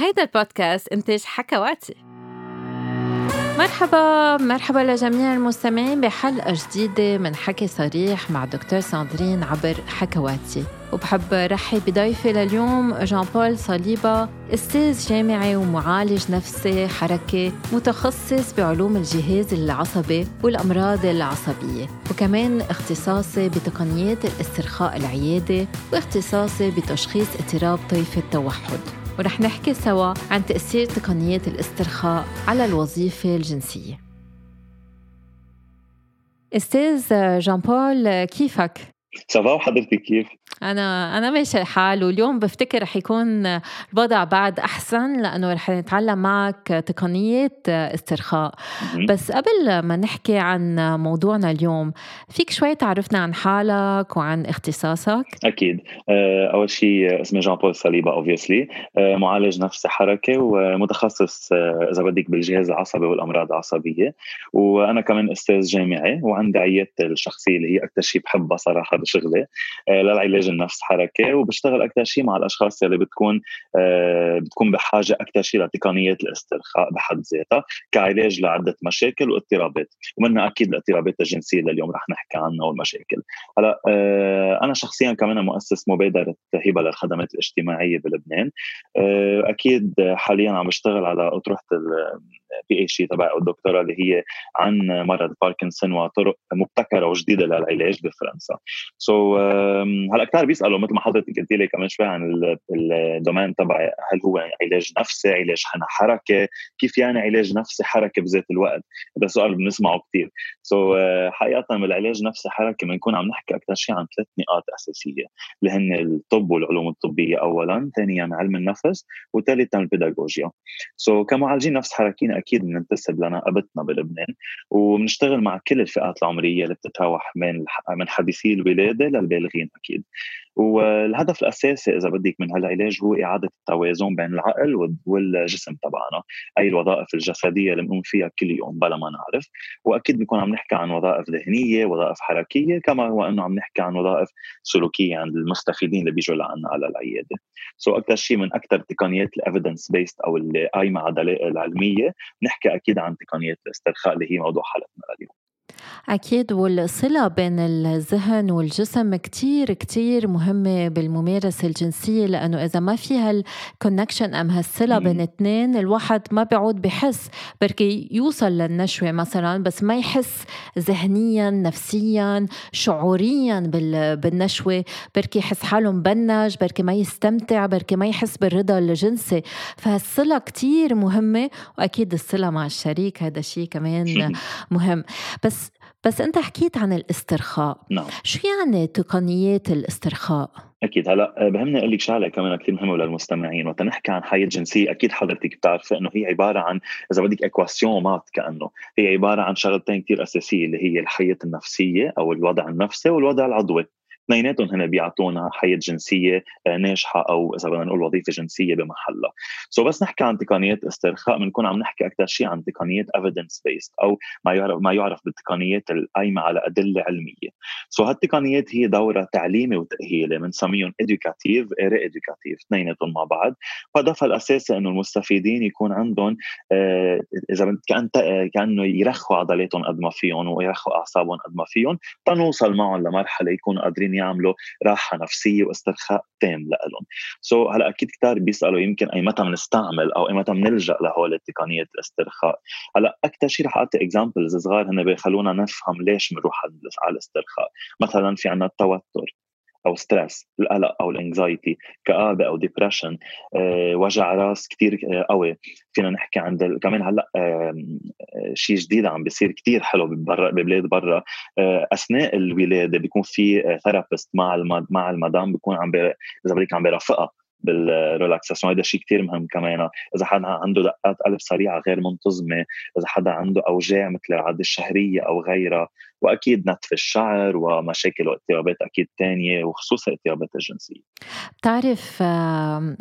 هيدا البودكاست إنتاج حكواتي مرحبا مرحبا لجميع المستمعين بحلقة جديدة من حكي صريح مع دكتور ساندرين عبر حكواتي وبحب رحب بضيفي لليوم جان بول صليبة أستاذ جامعي ومعالج نفسي حركي متخصص بعلوم الجهاز العصبي والأمراض العصبية. وكمان اختصاصي بتقنيات الاسترخاء العيادي واختصاصي بتشخيص اضطراب طيف التوحد. ورح نحكي سوا عن تأثير تقنيات الاسترخاء على الوظيفة الجنسية أستاذ جان بول كيفك؟ سافا وحضرتك كيف؟ أنا أنا ماشي الحال واليوم بفتكر رح يكون الوضع بعد أحسن لأنه رح نتعلم معك تقنيات استرخاء. بس قبل ما نحكي عن موضوعنا اليوم فيك شوي تعرفنا عن حالك وعن اختصاصك؟ أكيد. آه، أول شيء اسمي جان بول صليبة أوبيسلي آه، معالج نفسي حركة ومتخصص آه، إذا بدك بالجهاز العصبي والأمراض العصبية. وأنا كمان أستاذ جامعي وعندي عيادتي الشخصية اللي هي أكثر شيء بحبها صراحة بشغلي. للعلاج النفس حركه وبشتغل أكثر شيء مع الأشخاص اللي بتكون آه، بتكون بحاجة أكثر شيء لتقنيات الاسترخاء بحد ذاتها كعلاج لعدة مشاكل واضطرابات. ومنها أكيد الاضطرابات الجنسية اللي اليوم رح نحكي عنها والمشاكل. هلأ آه، أنا شخصيا كمان مؤسس مبادرة هبة للخدمات الاجتماعية بلبنان. آه، أكيد حاليا عم بشتغل على اطروحه PhD تبع الدكتوراه اللي هي عن مرض باركنسون وطرق مبتكرة وجديدة للعلاج بفرنسا. so, هلأ كثير بيسألوا مثل ما حضرتك قلت لي كمان شوي عن ال domain تبعي. هل هو علاج نفسي؟ علاج حركة؟ كيف يعني علاج نفسي حركة بذات الوقت؟ هذا سؤال بنسمعه كثير so, حقيقة بالعلاج نفسي حركة بنكون عم نحكي أكثر شيء عن ثلاث نقاط أساسية. اللي هن الطب والعلوم الطبية اولا ثانيا علم النفس وثالثا البيداغوجيا. so, كمعالجين نفس حركيين أكيد بننتسب لنقابتنا بلبنان وبنشتغل مع كل الفئات العمرية اللي بتتراوح من من حديثي الولادة للبالغين أكيد. والهدف الأساسي إذا بدك من هالعلاج هو إعادة التوازن بين العقل والجسم تبعنا. أي الوظائف الجسدية اللي بنقوم فيها كل يوم بلا ما نعرف. وأكيد بنكون عم نحكي عن وظائف ذهنية وظائف حركية كما هو إنه عم نحكي عن وظائف سلوكية عند المستفيدين اللي بيجوا لعنا على العيادة. so أكثر شيء من أكثر تقنيات ال evidence based أو اللي قايمه على دلائل علمية نحكي أكيد عن تقنيات الاسترخاء اللي هي موضوع حلقتنا اليوم. أكيد والصلة بين الذهن والجسم كتير كتير مهمة بالممارسة الجنسية لأنه إذا ما في هال connection أم هالصلة بين اثنين الواحد ما بيعود بحس بركي يوصل للنشوة مثلا بس ما يحس ذهنيا نفسيا شعوريا بالنشوة. بركي يحس حاله مبنج بركي ما يستمتع بركي ما يحس بالرضا الجنسي. فهالصلة كتير مهمة وأكيد الصلة مع الشريك هذا شيء كمان مهم. بس بس انت حكيت عن الاسترخاء. نعم. شو يعني تقنيات الاسترخاء؟ أكيد. هلأ بهمني أقول لك شغلة كمان كثير مهمة للمستمعين. وقت نحكي عن حياة جنسية أكيد حضرتك بتعرفي إنه هي عبارة عن إذا بدك équation maths كأنه. هي عبارة عن شغلتين كثير أساسية اللي هي الحياة النفسية أو الوضع النفسي والوضع العضوي. اثنيناتهم هنا بيعطونا حياة جنسية آه، ناجحة أو إذا بدنا نقول وظيفة جنسية بمحلها. so بس نحكي عن تقنيات استرخاء بنكون عم نحكي أكثر شيء عن تقنيات evidence based أو ما يعرف ما يعرف بالتقنيات القايمة على أدلة علمية. so هالتقنيات هي دورها تعليمي وتأهيلي بنسميهم éducatif rééducatif اثنيناتهم مع بعض. هدفها الأساسي إنه المستفيدين يكون عندهم آه إذا كان كأنه يرخوا عضلاتهم قد ما فيهم ويرخوا أعصابهم قد ما فيهم تنوصل معهم لمرحلة يكونوا قادرين يعملوا راحة نفسية واسترخاء تام لهم so هلأ أكيد كثير بيسألوا يمكن أي متى بنستعمل أو أي متى بنلجا لهول التقنيات الاسترخاء. هلأ أكثر شيء رح أعطي examples صغار هن بيخلونا نفهم ليش بنروح على الاسترخاء. مثلا في عندنا التوتر. أو stress القلق أو ال anxiety كآبة أو depression أه وجع راس كثير آه، قوي. فينا نحكي عن كمان هلأ أه شيء جديد عم بيصير كثير حلو ببرا ببلاد برا. أه أثناء الولادة بيكون في therapist مع مع المدام بيكون عم إذا بدك عم بيرافقها. بال relaxation هذا شيء كثير مهم كمان. إذا حدا عنده دقات قلب سريعة غير منتظمة إذا حدا عنده أوجاع مثل العادة الشهرية أو غيرها وأكيد نتف الشعر ومشاكل واضطرابات أكيد ثانية وخصوصا الاضطرابات الجنسية. بتعرف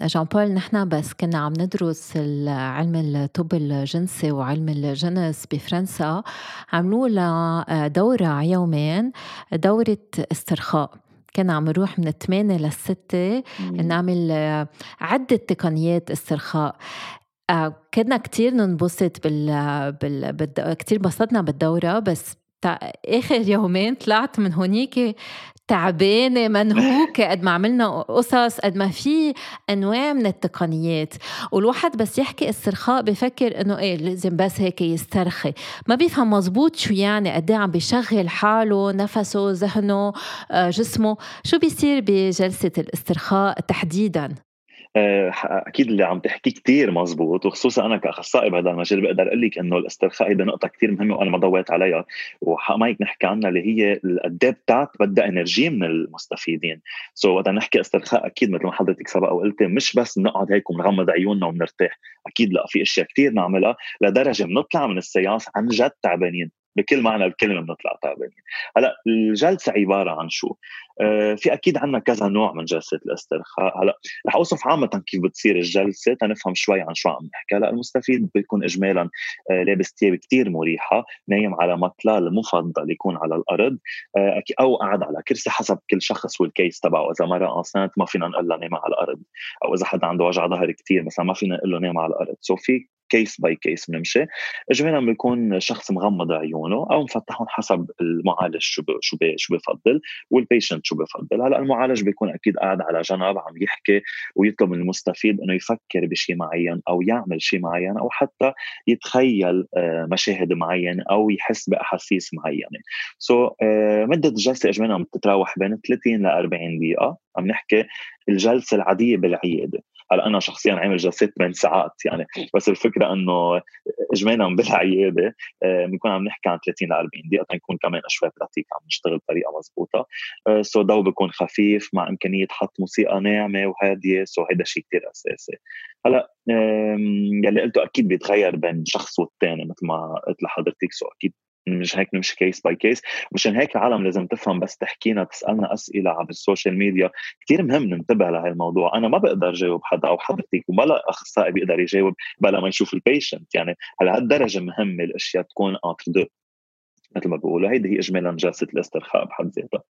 جان بول نحن بس كنا عم ندرس علم الطب الجنسي وعلم الجنس بفرنسا. عملوا لنا دورة يومين دورة استرخاء. كنا عم نروح من الثمانية للستة نعمل عدة تقنيات استرخاء. آه، كنا كتير ننبسط بال, بال... بال... كتير بسطنا بالدورة بس آخر يومين طلعت من هونيك تعبانة منهوكة قد ما عملنا قصص قد ما في أنواع من التقنيات. والواحد بس يحكي استرخاء بفكر إنه إيه لازم بس هيك يسترخي. ما بيفهم مزبوط شو يعني قد إيه عم بيشغل حاله نفسه ذهنه آه، جسمه. شو بيصير بجلسة الاسترخاء تحديدا؟ أكيد اللي عم تحكي كثير مزبوط وخصوصا أنا كأخصائي بهذا المجال بقدر أقول لك إنه الاسترخاء هيدا نقطة كثير مهمة وأنا ما ضويت عليها. وحق ما هيك نحكي عنها اللي هي قد إيه بتاعت بدها energy من المستفيدين. so, وقت نحكي استرخاء أكيد مثل ما حضرتك سبق وقلتي مش بس نقعد هيك ونغمض عيوننا ونرتاح أكيد لا في أشياء كثير نعملها لدرجة بنطلع من ال séance عن جد تعبانين. بكل معنى الكلمة بنطلع تعبانين هلأ الجلسة عبارة عن شو؟ آه في أكيد عندنا كذا نوع من جلسة الاسترخاء. هلأ رح أوصف عامة كيف بتصير الجلسة تنفهم شوي عن شو عم نحكي. هلأ المستفيد بيكون اجمالا آه لابس ثياب كثير مريحة نايم على مطلال المفضل يكون على الأرض آه أو قاعد على كرسي حسب كل شخص وال case تبعه. إذا مرة enceinte ما فينا نقول له نام على الأرض. أو إذا حدا عنده وجع ظهر كثير مثلا ما فينا نقول له نام على الأرض. so في case by case بنمشي. اجمالا بيكون شخص مغمض عيونه أو مفتحهم حسب المعالج شو شو شو بفضل وال patient شو بفضل. هلأ المعالج بيكون أكيد قاعد على جنب عم يحكي ويطلب من المستفيد إنه يفكر بشيء معين أو يعمل شيء معين أو حتى يتخيل آه، مشاهد معينة أو يحس بأحاسيس معينة. so, مدة الجلسة اجمالا بتتراوح بين 30 ل 40 دقيقة. عم نحكي الجلسة العادية بالعيادة. هلا أنا شخصيا عامل جلسات 8 ساعات يعني. بس الفكرة إنه اجمالا بالعيادة آه، بنكون عم نحكي عن 30 ل 40 دقيقة تنكون كمان شوي pratique عم نشتغل بطريقة مضبوطة. so ضو بيكون خفيف مع إمكانية حط موسيقى ناعمة وهادية so هيدا شيء كثير أساسي. هلا يلي قلته أكيد بيتغير بين شخص والثاني مثل ما قلت لحضرتك so أكيد مش هيك نمشي case by case مشان هيك العالم لازم تفهم بس تحكينا تسألنا أسئلة عبر ال social media. كثير مهم ننتبه لهي الموضوع أنا ما بقدر جاوب حدا أو حضرتك ولا أخصائي بيقدر يجاوب بلا ما يشوف ال patient يعني على هالدرجة مهمة الأشياء تكون entre مثل ما بقولوا هيدي هي اجمالا جلسة الاسترخاء بحد ذاتها.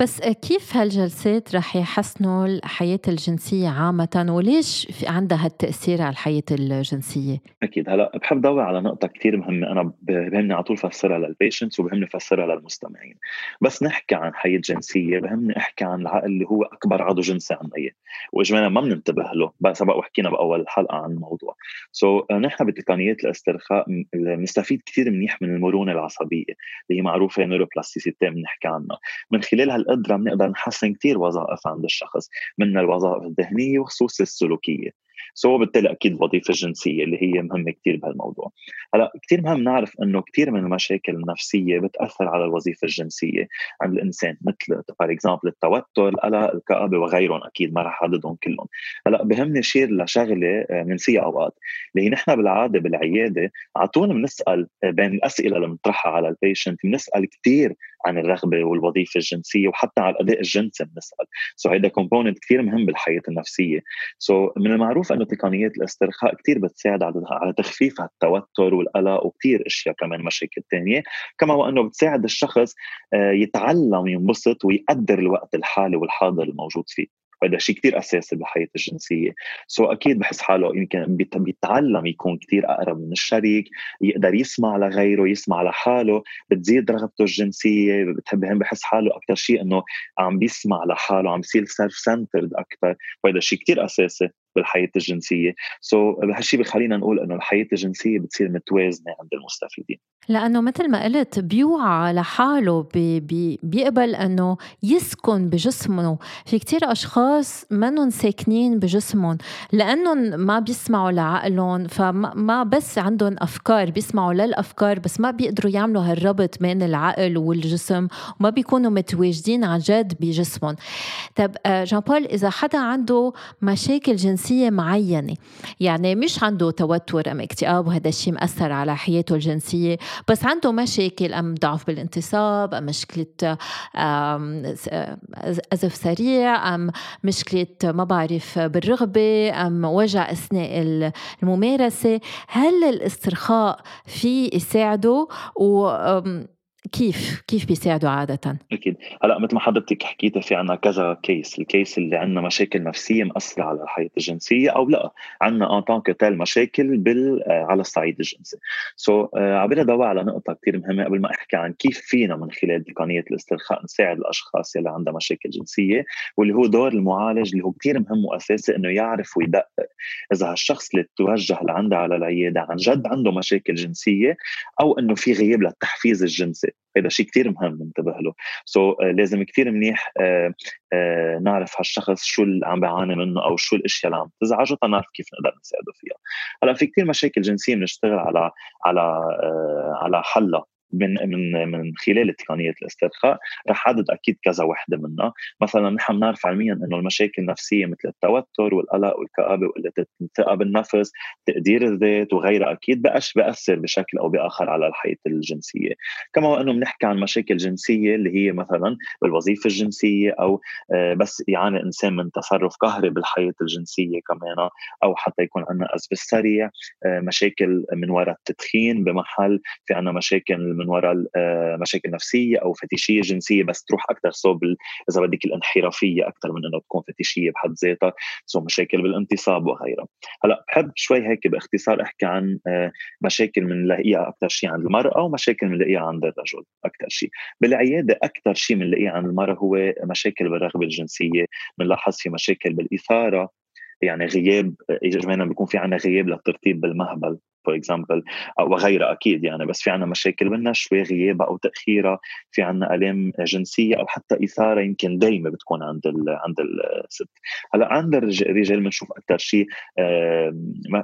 بس كيف هالجلسات رح يحسنوا الحياة الجنسية عامة؟ وليش في عندها هالتأثير على الحياة الجنسية؟ أكيد. هلا بحب ضوي على نقطة كثير مهمة. أنا بهمني على طول فسرها لل patients وبهمني فسرها للمستمعين. بس نحكي عن حياة جنسية بهمني أحكي عن العقل اللي هو أكبر عضو جنسي عندنا وإجمالا ما بننتبه له. سبق وحكينا بأول الحلقة عن الموضوع. so, نحن بتقنيات الاسترخاء بنستفيد كثير منيح من المرونة العصبية اللي هي معروفة neuroplasticity بنحكي عنها. من خلال هالقدره بنقدر نحسن كثير وظائف عند الشخص من الوظائف الذهنية وخصوصا السلوكية. so بالتالي أكيد الوظيفه الجنسيه اللي هي مهمة كثير بهالموضوع. هلا كثير مهم نعرف إنه كثير من المشاكل النفسية بتأثر على الوظيفة الجنسية عند الإنسان مثل for example التوتر القلق الكآبة وغيرهم أكيد ما رح اعددهم كلهم. هلا بهمني share لشغلة بننسيها آه، أوقات اللي هي نحن بالعادة بالعيادة على طول بنسأل آه، بين الأسئلة اللي بنطرحها على ال patient بنسأل كثير عن الرغبة والوظيفة الجنسية وحتى على الأداء الجنسي بنسأل. so هيدا component كثير مهم بالحياة النفسية. so من المعروف انه تقنيات الاسترخاء كثير بتساعد على تخفيف التوتر والقلق وكثير أشياء كمان مشاكل ثانية كما وانه بتساعد الشخص آه، يتعلم ينبسط ويقدر الوقت الحالي والحاضر الموجود فيه. وهذا شيء كثير أساسي بالحياة الجنسية. so أكيد بحس حاله يمكن بيتعلم يكون كثير أقرب من الشريك يقدر يسمع لغيره يسمع لحاله بتزيد رغبته الجنسية بتحب بحس حاله أكثر شيء إنه عم بيسمع لحاله عم بيصير self-centered أكثر وهذا شيء كثير أساسي. بالحياة الجنسية. so, بهالشيء بخلينا نقول إنه الحياة الجنسية بتصير متوازنة عند المستفيدين. لأنه مثل ما قلت بيوعى لحاله بي بي بيقبل إنه يسكن بجسمه. في كتير أشخاص منهم ساكنين بجسمهم. لانهم ما بيسمعوا لعقلهم فما بس عندهم أفكار بيسمعوا للأفكار بس ما بيقدروا يعملوا هالربط بين العقل والجسم وما بيكونوا متواجدين عن جد بجسمهم. طب آه، جان بول إذا حدا عنده مشاكل جنسية جنسية معينة. يعني مش عنده توتر أم اكتئاب وهذا الشيء مأثر على حياته الجنسية. بس عنده مشاكل أم ضعف بالانتصاب أم مشكلة أزف سريع أم مشكلة ما بعرف بالرغبة أم وجع أثناء الممارسة. هل الاسترخاء في يساعده؟ و كيف كيف بيساعدوا عادة؟ أكيد. هلأ مثل ما حضرتك حكيتي في عنا كذا كيس الكيس اللي عندنا مشاكل نفسية مأثرة على الحياة الجنسية أو لا. عندنا en tant que tel مشاكل بال آه، على الصعيد الجنسي. so, uh, عبالي ضوء على نقطة كثير مهمة قبل ما أحكي عن كيف فينا من خلال تقنيه الاسترخاء نساعد الأشخاص اللي عندها مشاكل جنسية واللي هو دور المعالج اللي هو كثير مهم وأساسي إنه يعرف ويدقق إذا هالشخص اللي توجه لعنده على العيادة عن جد عنده مشاكل جنسية أو إنه في غياب للتحفيز الجنسي. هذا شيء كثير مهم ننتبه له. so, uh, لازم كثير منيح uh, uh, نعرف هالشخص شو اللي عم بيعاني منه أو شو الأشياء اللي عم تزعجه تنعرف كيف نقدر نساعده فيها. هلأ في كثير مشاكل جنسية بنشتغل على على على حلها. من من من خلال تقنية الاسترخاء رح عدد أكيد كذا وحدة منها مثلا نحن بنعرف علميا إنه المشاكل النفسية مثل التوتر والقلق والكآبة وقله الثقه بالنفس تقدير الذات وغيرها أكيد بقاش بأثر بشكل أو بآخر على الحياة الجنسية. كما انه بنحكي عن مشاكل جنسية اللي هي مثلا بالوظيفة الجنسية أو آه، بس يعاني انسان من تصرف قهري بالحياة الجنسية كمان أو حتى يكون عندنا اسبس سريع آه، مشاكل من وراء التدخين بمحل في عندنا مشاكل من وراء آه، مشاكل نفسية أو فتيشيه جنسية بس تروح أكثر صوب إذا بدك الانحرافية أكثر من إنه تكون فتيشيه بحد ذاتها سو مشاكل بالانتصاب وغيرها. هلأ بحب شوي هيك باختصار أحكي عن آه، مشاكل بنلاقيها أكثر شيء عند المرأة ومشاكل بنلاقيها عند الرجل أكثر شيء بالعيادة أكثر شيء بنلاقيه عند المرأة هو مشاكل بالرغبة الجنسية بنلاحظ في مشاكل بالإثارة يعني غياب اجمالا بيكون في عندنا غياب للترطيب بالمهبل. for example وغيرها أكيد يعني بس في عنا مشاكل منها شوي غيابها أو تاخيرها في عنا الام جنسية أو حتى إثارة يمكن دائمه بتكون عند عند الست. هلأ عند الرجال بنشوف أكثر شيء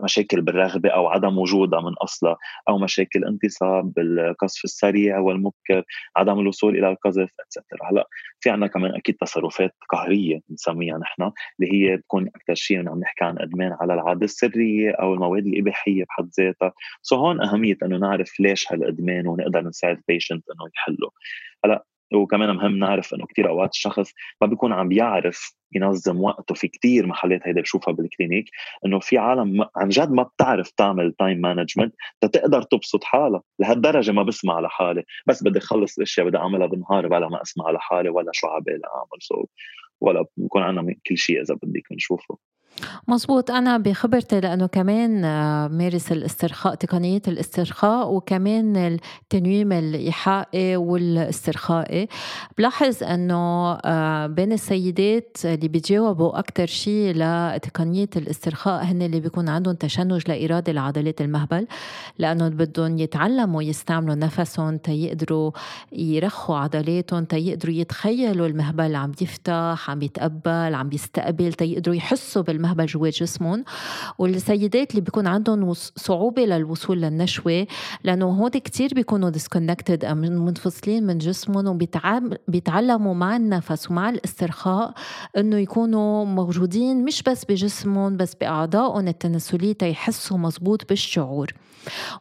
مشاكل بالرغبة أو عدم وجودها من أصلها أو مشاكل انتصاب بالقذف السريع والمبكر عدم الوصول إلى القذف et cetera هلأ في عنا كمان أكيد تصرفات قهرية بنسميها نحن اللي هي بتكون أكثر شيء عم نحكي عن إدمان على العادة السرية أو المواد الإباحية بحد ذاتها. ذاتها so هون أهمية إنه نعرف ليش هالأدمان ونقدر نساعد ال patient إنه يحله. هلأ وكمان مهم نعرف إنه كثير أوقات الشخص ما بيكون عم بيعرف ينظم وقته في كثير محلات هيدا بشوفها بال clinic إنه في عالم عن جد ما بتعرف تعمل time management تقدر تبسط حالها لهالدرجة ما بسمع لحالي. بس بدي اخلص الاشياء بدي أعملها بالنهار بلا ما أسمع لحالي ولا شو عبالي أعمل. so ولا بكون عندنا كل شيء إذا بدك نشوفه. مزبوط أنا بخبرتي لأنه كمان آه، مارس الاسترخاء تقنية الاسترخاء وكمان التنويم الإيحائي والاسترخائي. بلاحظ أنه آه، بين السيدات اللي بيتجاوبوا أكثر شيء لتقنية الاسترخاء هن اللي بيكون عندهم تشنج لاإرادي لعضلات المهبل لأنه بدهم يتعلموا يستعملوا نفسهم تيقدروا يرخوا عضلاتهم تيقدروا يتخيلوا المهبل عم يفتح عم يتقبل عم يستقبل تيقدروا يحسوا بالمهبل المهبل جوا جسمهم. والسيدات اللي بيكون عندهم صعوبة للوصول للنشوة لأنه هون كتير بيكونوا disconnected منفصلين من جسمهم وبيتعلموا مع النفس ومع الاسترخاء إنه يكونوا موجودين مش بس بجسمهم بس بأعضائهم التناسلية تيحسوا مزبوط بالشعور.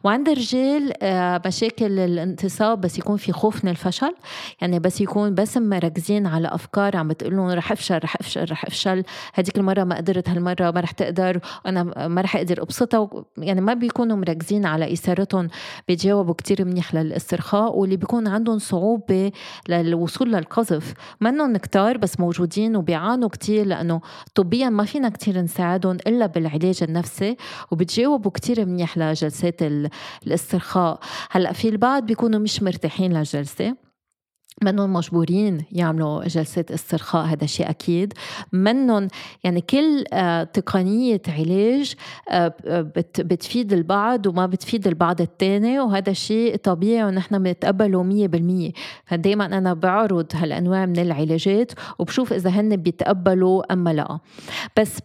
وعند الرجال آه، مشاكل الانتصاب بس يكون في خوف من الفشل يعني بس يكون بس مركزين على أفكار عم بتقول لهم رح أفشل رح أفشل رح أفشل. هذيك المرة ما قدرت هالمرة ما رح تقدر أنا ما رح أقدر أبسطها يعني ما بيكونوا مركزين على إثارتهم بيتجاوبوا كتير منيح للاسترخاء واللي بيكون عندهم صعوبة للوصول للقذف. منهم كتار بس موجودين وبيعانوا كتير لأنه طبيا ما فينا كتير نساعدهم إلا بالعلاج النفسي وبتجاوبوا كتير منيح لجلسات جلسات الاسترخاء. هلأ في البعض بيكونوا مش مرتاحين للجلسه منهم مجبورين يعملوا جلسات استرخاء هذا شيء أكيد. منهم يعني كل آه، تقنية علاج آه، بتفيد البعض وما بتفيد البعض الثاني وهذا شيء طبيعي ونحن بنتقبله مية بالمية. فدايما أنا بعرض هالأنواع من العلاجات وبشوف إذا هن بيتقبلوا أم لا. بس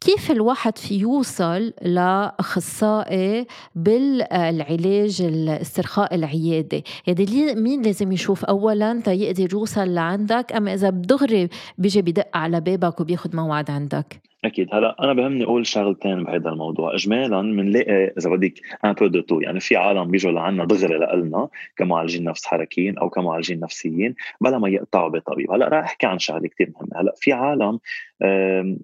كيف الواحد في يوصل لأخصائي بالعلاج الاسترخاء العيادي؟ يعني مين لازم يشوف اولا تيقدر يوصل لعندك؟ أما إذا بدغري بيجي بدق على بابك وبياخذ موعد عندك؟ أكيد. هلا أنا بهمني أقول شغلتين بهذا الموضوع. اجمالا بنلاقي إذا بدك un peu de tout يعني في عالم بيجوا لعنا دغري لنا كمعالجين نفس حركيين أو كمعالجين نفسيين بلا ما يقطعوا بطبيب هلا راح أحكي عن شغلة كثير مهمة. هلا في عالم آه،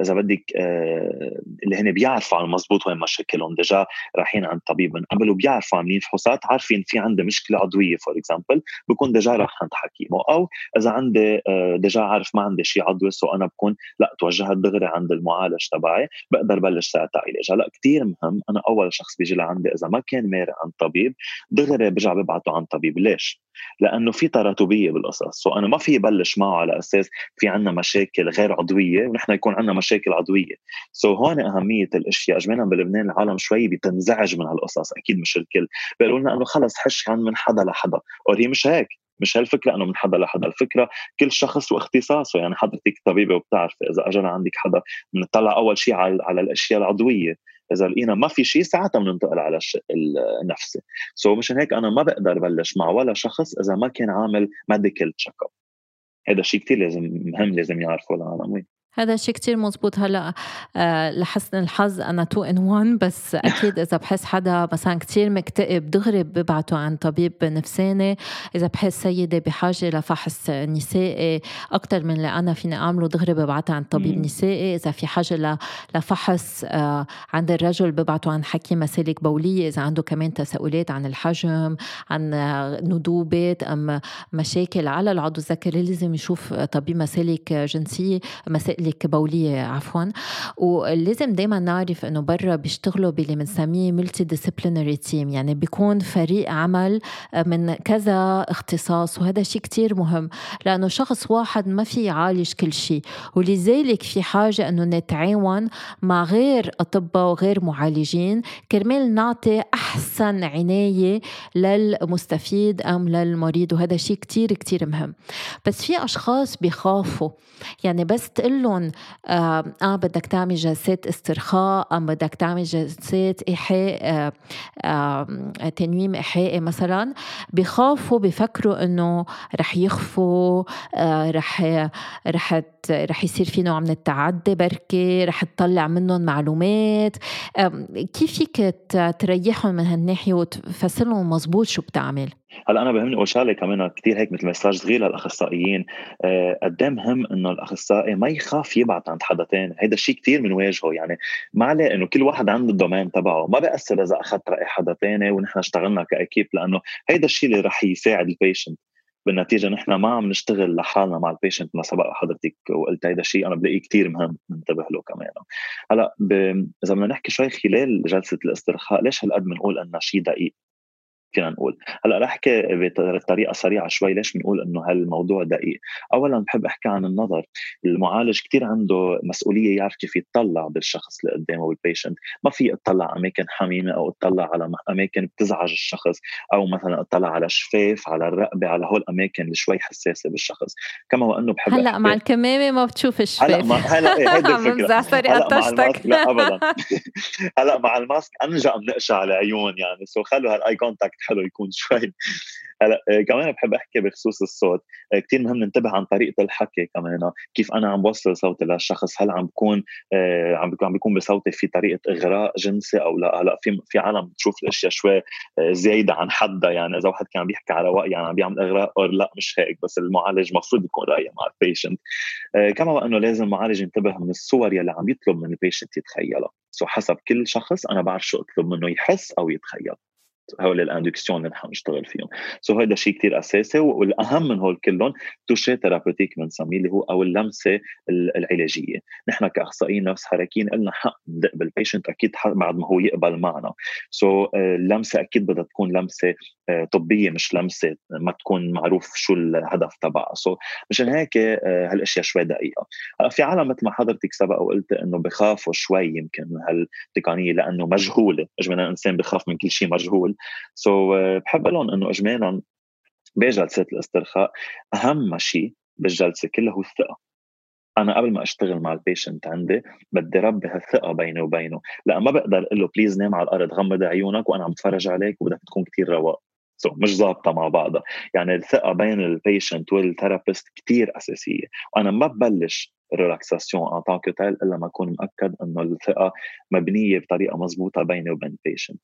إذا بدك آه، اللي هن بيعرفوا عن مزبوط وين مشاكلهم. déjà رايحين عند طبيب من قبل وبيعرفوا عاملين فحوصات عارفين في عندي مشكلة عضوية for example بكون déjà راح عند حكيمه. أو إذا عندي déjà عارف ما عندي شيء عضوي so أنا بكون لا توجهت دغري عند المعالج تبعي بقدر بلش ساعتها علاج هلا كثير مهم أنا أول شخص بيجي لعندي إذا ما كان مارق عند طبيب دغري برجع ببعته عند طبيب. ليش؟ لأنه في تراتبية بالقصص so أنا ما في بلش معه على أساس في عندنا مشاكل غير عضوية ونحن يكون عندنا مشاكل عضوية. so هون أهمية الأشياء اجمالا بلبنان العالم شوي بتنزعج من هالقصص أكيد مش الكل. بيقولوا لنا إنه خلص حش عن من حدا لحدا or هي مش هيك. مش هالفكرة إنه من حدا لحدا الفكرة كل شخص واختصاصه يعني حضرتك طبيبة وبتعرف إذا اجى عندك حدا بنطلع أول شيء على على الأشياء العضوية. إذا لقينا ما في شيء ساعتها بننتقل على الشق النفسي. so مشان هيك أنا ما بقدر بلش مع ولا شخص إذا ما كان عامل medical check up هذا شيء كثير لازم مهم لازم يعرفه العالم. هذا شيء كتير مزبوط. هلا آه لحسن الحظ أنا two in one بس أكيد إذا بحس حدا مثلا كتير مكتئب دغري ببعته عن طبيب نفساني. إذا بحس سيدة بحاجة لفحص نسائي أكثر من اللي أنا فيني أعمله دغري ببعتها عن طبيب نسائي. إذا في حاجة لفحص آه عند الرجل ببعته عن حكيم مسالك بولية. إذا عنده كمان تساؤلات عن الحجم عن ندوبات أم مشاكل على العضو الذكري لازم يشوف طبيب مسالك جنسية مسالك مسالك بوليه عفوا. ولازم دائما نعرف إنه برا بيشتغلوا باللي بنسميه multidisciplinary team يعني بيكون فريق عمل من كذا اختصاص وهذا شيء كتير مهم. لأنه شخص واحد ما في يعالج كل شيء. ولذلك في حاجة إنه نتعاون مع غير أطباء وغير معالجين. كرمال نعطي أحسن عناية للمستفيد أم للمريض وهذا شيء كتير كتير مهم. بس في أشخاص بيخافوا. يعني بس تقول لهم آه, آه بدك تعمل جلسات استرخاء ام بدك تعمل جلسات إيحاء آه آه تنويم ايحائي مثلا بخافوا بفكروا إنه رح يخفوا آه رح رح رح يصير في نوع من التعدي بركي رح تطلع منهم معلومات. آه كيف فيك تريحهم من هالناحية وتفسر لهم مزبوط شو بتعمل؟ هلا أنا بهمني أقول شغله كمان كثير هيك مثل مساج صغير للأخصائيين آه، قد إيه مهم إنه الأخصائي ما يخاف يبعت عند حدا ثاني هيدا الشيء كثير بنواجهه يعني ما عليه إنه كل واحد عنده الدومين تبعه ما بيأثر إذا أخذت رأي حدا ثاني ونحن اشتغلنا كإكيب لأنه هيدا الشيء اللي رح يساعد ال patient بالنتيجة نحن ما عم نشتغل لحالنا مع ال patient ما سبق حضرتك وقلت هيدا الشيء أنا بلاقيه كثير مهم ننتبه له كمان. هلا ب... إذا بدنا نحكي شوي خلال جلسة الاسترخاء ليش هالقد بنقول إنه شيء دقيق؟ فينا نقول. هلأ رح أحكي بطريقه سريعة شوي. ليش بنقول إنه هالموضوع دقيق؟ اولا بحب أحكي عن النظر. المعالج كثير عنده مسؤولية يعرف كيف يطلع بالشخص اللي قدامه وال patient ما في اطلع أماكن حميمة أو اطلع على أماكن بتزعج الشخص أو مثلا اطلع على شفاف على الرقبة على هول الاماكن اللي شوي حساسة بالشخص. كما وانه بحب هلأ مع الكمامة ما بتشوف الشفاف. هلأ ما هلأ إيه هيدي الفكرة. لا ابدا. هلأ مع ال mask انجا بنقشع العيون يعني. so خلوا هال eye contact حلو يكون شوي. هلا آه، كمان بحب أحكي بخصوص الصوت. آه، كثير مهم ننتبه عن طريقة الحكي كمان كيف أنا عم بوصل صوتي للشخص. هل عم بكون آه، عم بكون عم بيكون بصوتي في طريقة إغراء جنسي أو لا؟ هلا في في عالم بتشوف الأشياء شوي زايدة عن حدها. يعني إذا واحد كان عم بيحكي على رواق يعني عم بيعمل إغراء أو لا مش هيك بس المعالج المفروض يكون رايق مع ال patient كما وانه لازم المعالج ينتبه من الصور يلي عم يطلب من ال patient يتخيلها. so حسب كل شخص أنا بعرف شو أطلب منه يحس أو يتخيل. هول ال induction اللي نحن نشتغل فيهم. so هذا شيء كثير أساسي والأهم من هول كلهم toucher thérapeutique بنسميه اللي هو أو اللمسة العلاجية. نحن كأخصائيين نفس حركيين لنا حق ندق بال patient أكيد بعد ما هو يقبل معنا. so اللمسة أكيد بدها تكون لمسة آه، طبية مش لمسة ما تكون معروف شو الهدف تبعها. so مشان هيك آه، هالأشياء شوي دقيقة. في عالم مثل ما حضرتك سبق وقلت إنه بخافوا شوي يمكن من هالتقنية لأنه مجهولة. اجمالا الانسان بخاف من كل شيء مجهول. so, uh, بحب لهم إنه اجمالا بجلسات الاسترخاء أهم شيء بالجلسة كلها هو الثقة. أنا قبل ما أشتغل مع ال patient عندي بدي ربي هالثقة بيني وبينه لا ما بقدر أقول له please نام على الأرض غمض عيونك وأنا عم بتفرج عليك وبدك تكون كثير رواق. so, مش ظابطة مع بعضها. يعني الثقة بين ال patient وال therapist كثير أساسية. وأنا ما ببلش relaxation en tant que telle إلا ما أكون مأكد إنه الثقة مبنية بطريقة مضبوطة بيني وبين ال patient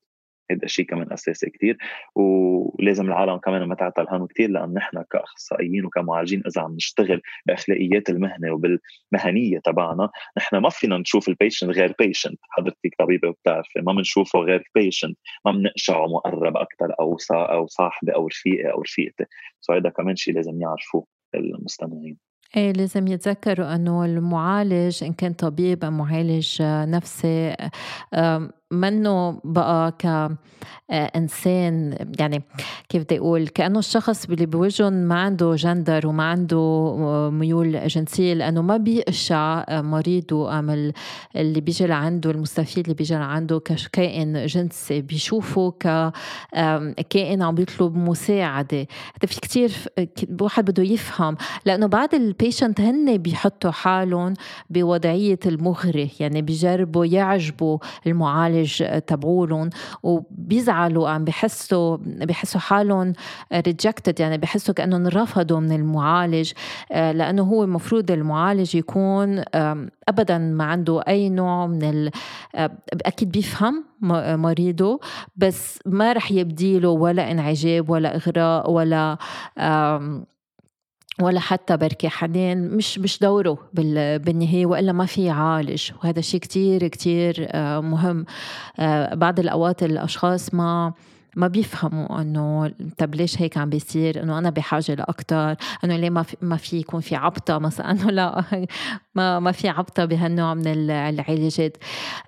هذا الشيء كمان أساسي كثير ولازم العالم كمان ما تعطل هم كثير لأن نحن كأخصائيين وكمعالجين إذا عم نشتغل بأخلاقيات المهنة وبالمهنية تبعنا نحن ما فينا نشوف ال patient غير patient حضرتك طبيبة وبتعرفي ما بنشوفه غير patient ما بنقشعه مقرب أكثر أو أو صاحبي أو رفيقي أو رفيقتي. so هذا كمان شيء لازم يعرفوه المستمعين. إيه لازم يتذكروا إنه المعالج إن كان طبيب أو معالج نفسي منه بقى كإنسان آه، يعني كيف بدي أقول كأنه الشخص اللي بوجهن ما عنده جندر وما عنده آه، ميول جنسية لأنه ما بيقشع آه، مريضه أم اللي بيجي لعنده المستفيد اللي بيجي لعنده ككائن جنسي بيشوفه ككائن عم بيطلب مساعدة. هذا في كتير الواحد بده يفهم لأنه بعد ال patient هن بيحطوا حالهم بوضعية المغري يعني بيجربوا يعجبوا المعالج المعالج تبعولن وبيزعلوا عم بحسوا بحسوا حالهم ريجكتد يعني بحسوا كأنهم انرفضوا من المعالج آه، لأنه هو المفروض المعالج يكون ابدا ما عنده أي نوع من ال... آه، أكيد بيفهم مريضه بس ما رح يبديله ولا انعجاب ولا إغراء ولا ولا حتى بركي حنان مش مش دوره بالنهاية وإلا ما في يعالج. وهذا شيء كتير كتير آه، مهم. آه، بعض الأوقات الأشخاص ما ما بيفهموا إنه طب ليش هيك عم بيصير؟ إنه أنا بحاجة لاكثر إنه ليه ما في ما في يكون في عبطة مثلا؟ إنه لا ما ما في عبطة بهالنوع من العلاجات.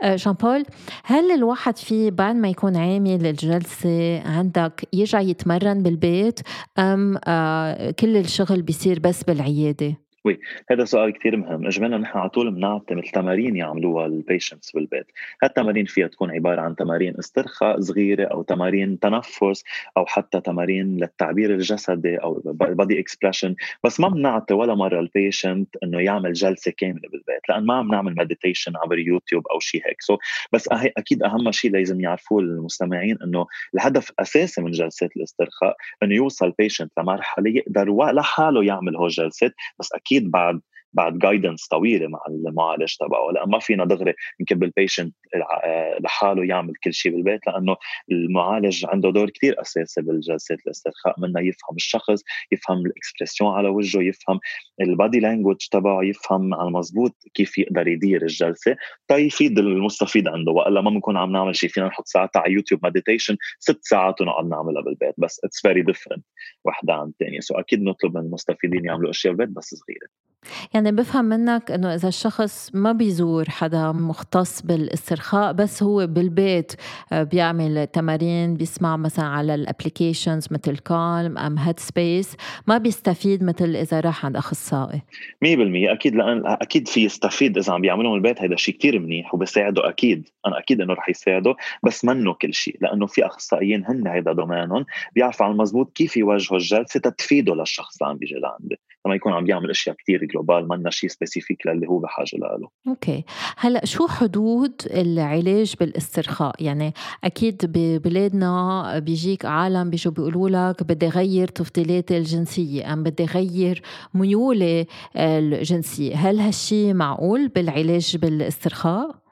آه، جان بول هل الواحد في بعد ما يكون عامل الجلسة عندك يرجع يتمرن بالبيت؟ أم آه، كل الشغل بيصير بس بالعيادة؟ oui هذا سؤال كثير مهم. اجمالا نحن على طول بنعطي مثل تمارين يعملوها ال patients بالبيت هالتمارين فيها تكون عبارة عن تمارين استرخاء صغيرة أو تمارين تنفس أو حتى تمارين للتعبير الجسدي أو body expression بس ما بنعطي ولا مرة ال patient إنه يعمل جلسة كاملة بالبيت. لأن ما عم نعمل meditation عبر يوتيوب أو شيء هيك. so بس أكيد أهم شيء لازم يعرفوه المستمعين إنه الهدف الاساسي من جلسات الاسترخاء إنه يوصل ال patient لمرحلة يقدر لحاله يعمل هو جلسات بس أكيد أكيد بعد بعد guidance طويلة مع المعالج تبعه. لأن ما فينا دغري نكب ال patient آه، لحاله يعمل كل شيء بالبيت لأنه المعالج عنده دور كثير أساسي بالجلسات الاسترخاء منها يفهم الشخص يفهم ال expression على وجهه يفهم ال body language تبعه يفهم على المضبوط كيف يقدر يدير الجلسة. تيفيد المستفيد عنده وإلا ما بنكون عم نعمل شيء فينا نحط ساعتها على يوتيوب meditation ست ساعات ونقعد نعملها بالبيت. بس it's very different وحدة عن الثانية so أكيد نطلب من المستفيدين يعملوا أشياء بالبيت بس صغيرة. يعني بفهم منك إنه إذا الشخص ما بيزور حدا مختص بالاسترخاء بس هو بالبيت آه، بيعمل تمارين بيسمع مثلا على ال applications مثل Calm أم Headspace ما بيستفيد مثل إذا راح عند أخصائي. 100% أكيد لأن أكيد في يستفيد إذا عم بيعملوا من البيت. هذا شيء كثير منيح وبيساعده أكيد. أنا أكيد إنه رح يساعده بس منه كل شيء لأنه في أخصائيين هن هيدا domaine هم بيعرفوا على المضبوط كيف يوجهوا الجلسة تتفيده للشخص اللي عم بيجي لعندي. لما يكون عم بيعمل أشياء كثير global منا شيء specific للي هو بحاجة له okay. هلأ شو حدود العلاج بالاسترخاء؟ يعني أكيد ببلادنا بيجيك عالم بيجوا بيقولوا لك بدي غير تفضيلاتي الجنسية أم بدي غير ميولي الجنسية. هل هالشي معقول بالعلاج بالاسترخاء؟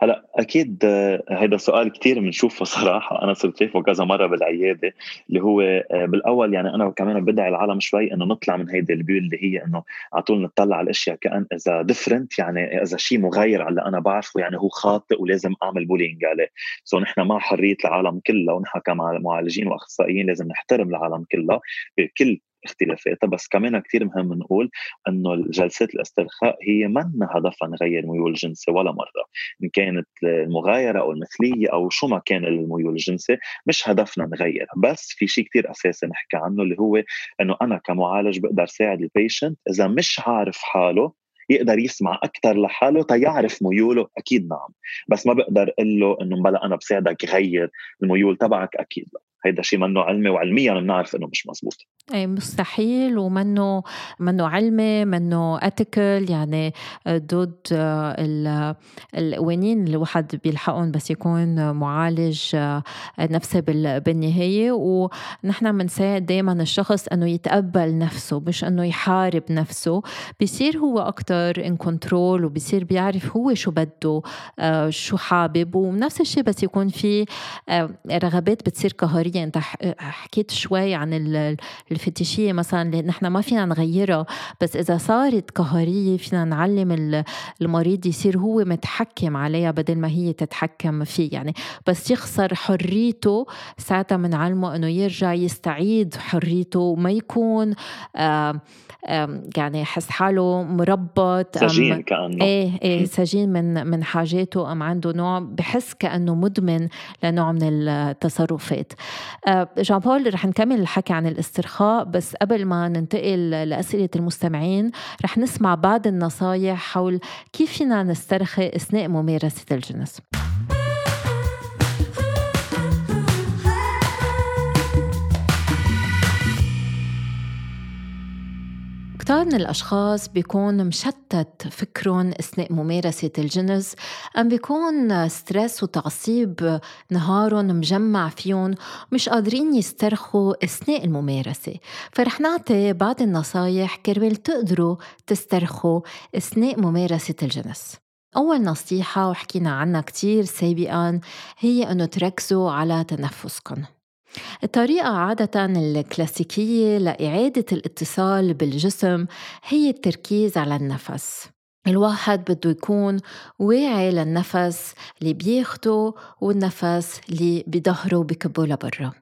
هلا أكيد هذا سؤال كثير بنشوفه صراحة. أنا صرت شايفه كذا مرة بالعيادة اللي هو آه، بالأول يعني أنا كمان بدعي العالم شوي إنه نطلع من هيدي ال bubble اللي هي إنه على طول نطلع على الأشياء كأن إذا different يعني إذا شيء مغاير على اللي أنا بعرفه يعني هو خاطئ ولازم أعمل bullying عليه. so نحن مع حرية العالم كلها ونحن كمعالجين وأخصائيين لازم نحترم العالم كلها بكل اختلافاتها بس كمان كثير مهم نقول إنه جلسات الاسترخاء هي من هدفها نغير ميول جنسي ولا مرة. إن كانت المغايرة أو المثلية أو شو ما كان الميول الجنسي مش هدفنا نغير بس في شيء كثير أساسي نحكي عنه اللي هو إنه أنا كمعالج بقدر ساعد ال patient إذا مش عارف حاله يقدر يسمع أكثر لحاله تيعرف ميوله أكيد نعم. بس ما بقدر أقول له إنه بلا أنا بساعدك غير الميول تبعك أكيد لا. هيدا شيء منه علمي وعلميا بنعرف إنه مش مزبوط. اي مستحيل ومنه منه علمي منه ethical يعني ضد القوانين اللي الواحد بيلحقهم بس يكون معالج نفسي بالنهاية. ونحن بنساعد دائما الشخص إنه يتقبل نفسه مش إنه يحارب نفسه. بيصير هو أكثر in control وبيصير بيعرف هو شو بده شو حابب. ونفس الشيء بس يكون في رغبات بتصير قهرية. أنت حكيت شوي عن الفتيشيه مثلا اللي نحن ما فينا نغيرها بس إذا صارت قهرية فينا نعلم المريض يصير هو متحكم عليها بدل ما هي تتحكم فيه. يعني بس يخسر حريته ساعتها بنعلمه إنه يرجع يستعيد حريته وما يكون آه يعني يحس حاله مربط سجين كأنه. إيه إيه سجين من من حاجاته أم عنده نوع بحس كأنه مدمن لنوع من التصرفات. آه، جان بول رح نكمل الحكي عن الاسترخاء بس قبل ما ننتقل لأسئلة المستمعين رح نسمع بعض النصايح حول كيف فينا نسترخي أثناء ممارسة الجنس. كتار من الأشخاص بيكون مشتت فكرهم أثناء ممارسة الجنس أم بيكون ستريس وتعصيب نهارهم مجمع فيهم مش قادرين يسترخوا أثناء الممارسة. فرح نعطي بعض النصايح كرمال تقدروا تسترخوا أثناء ممارسة الجنس. أول نصيحة وحكينا عنها كتير سابقا هي أنه تركزوا على تنفسكم. الطريقة عادة الكلاسيكية لإعادة الاتصال بالجسم هي التركيز على النفس. الواحد بده يكون واعي للنفس اللي بياخده والنفس اللي بظهره بكبه لبرا.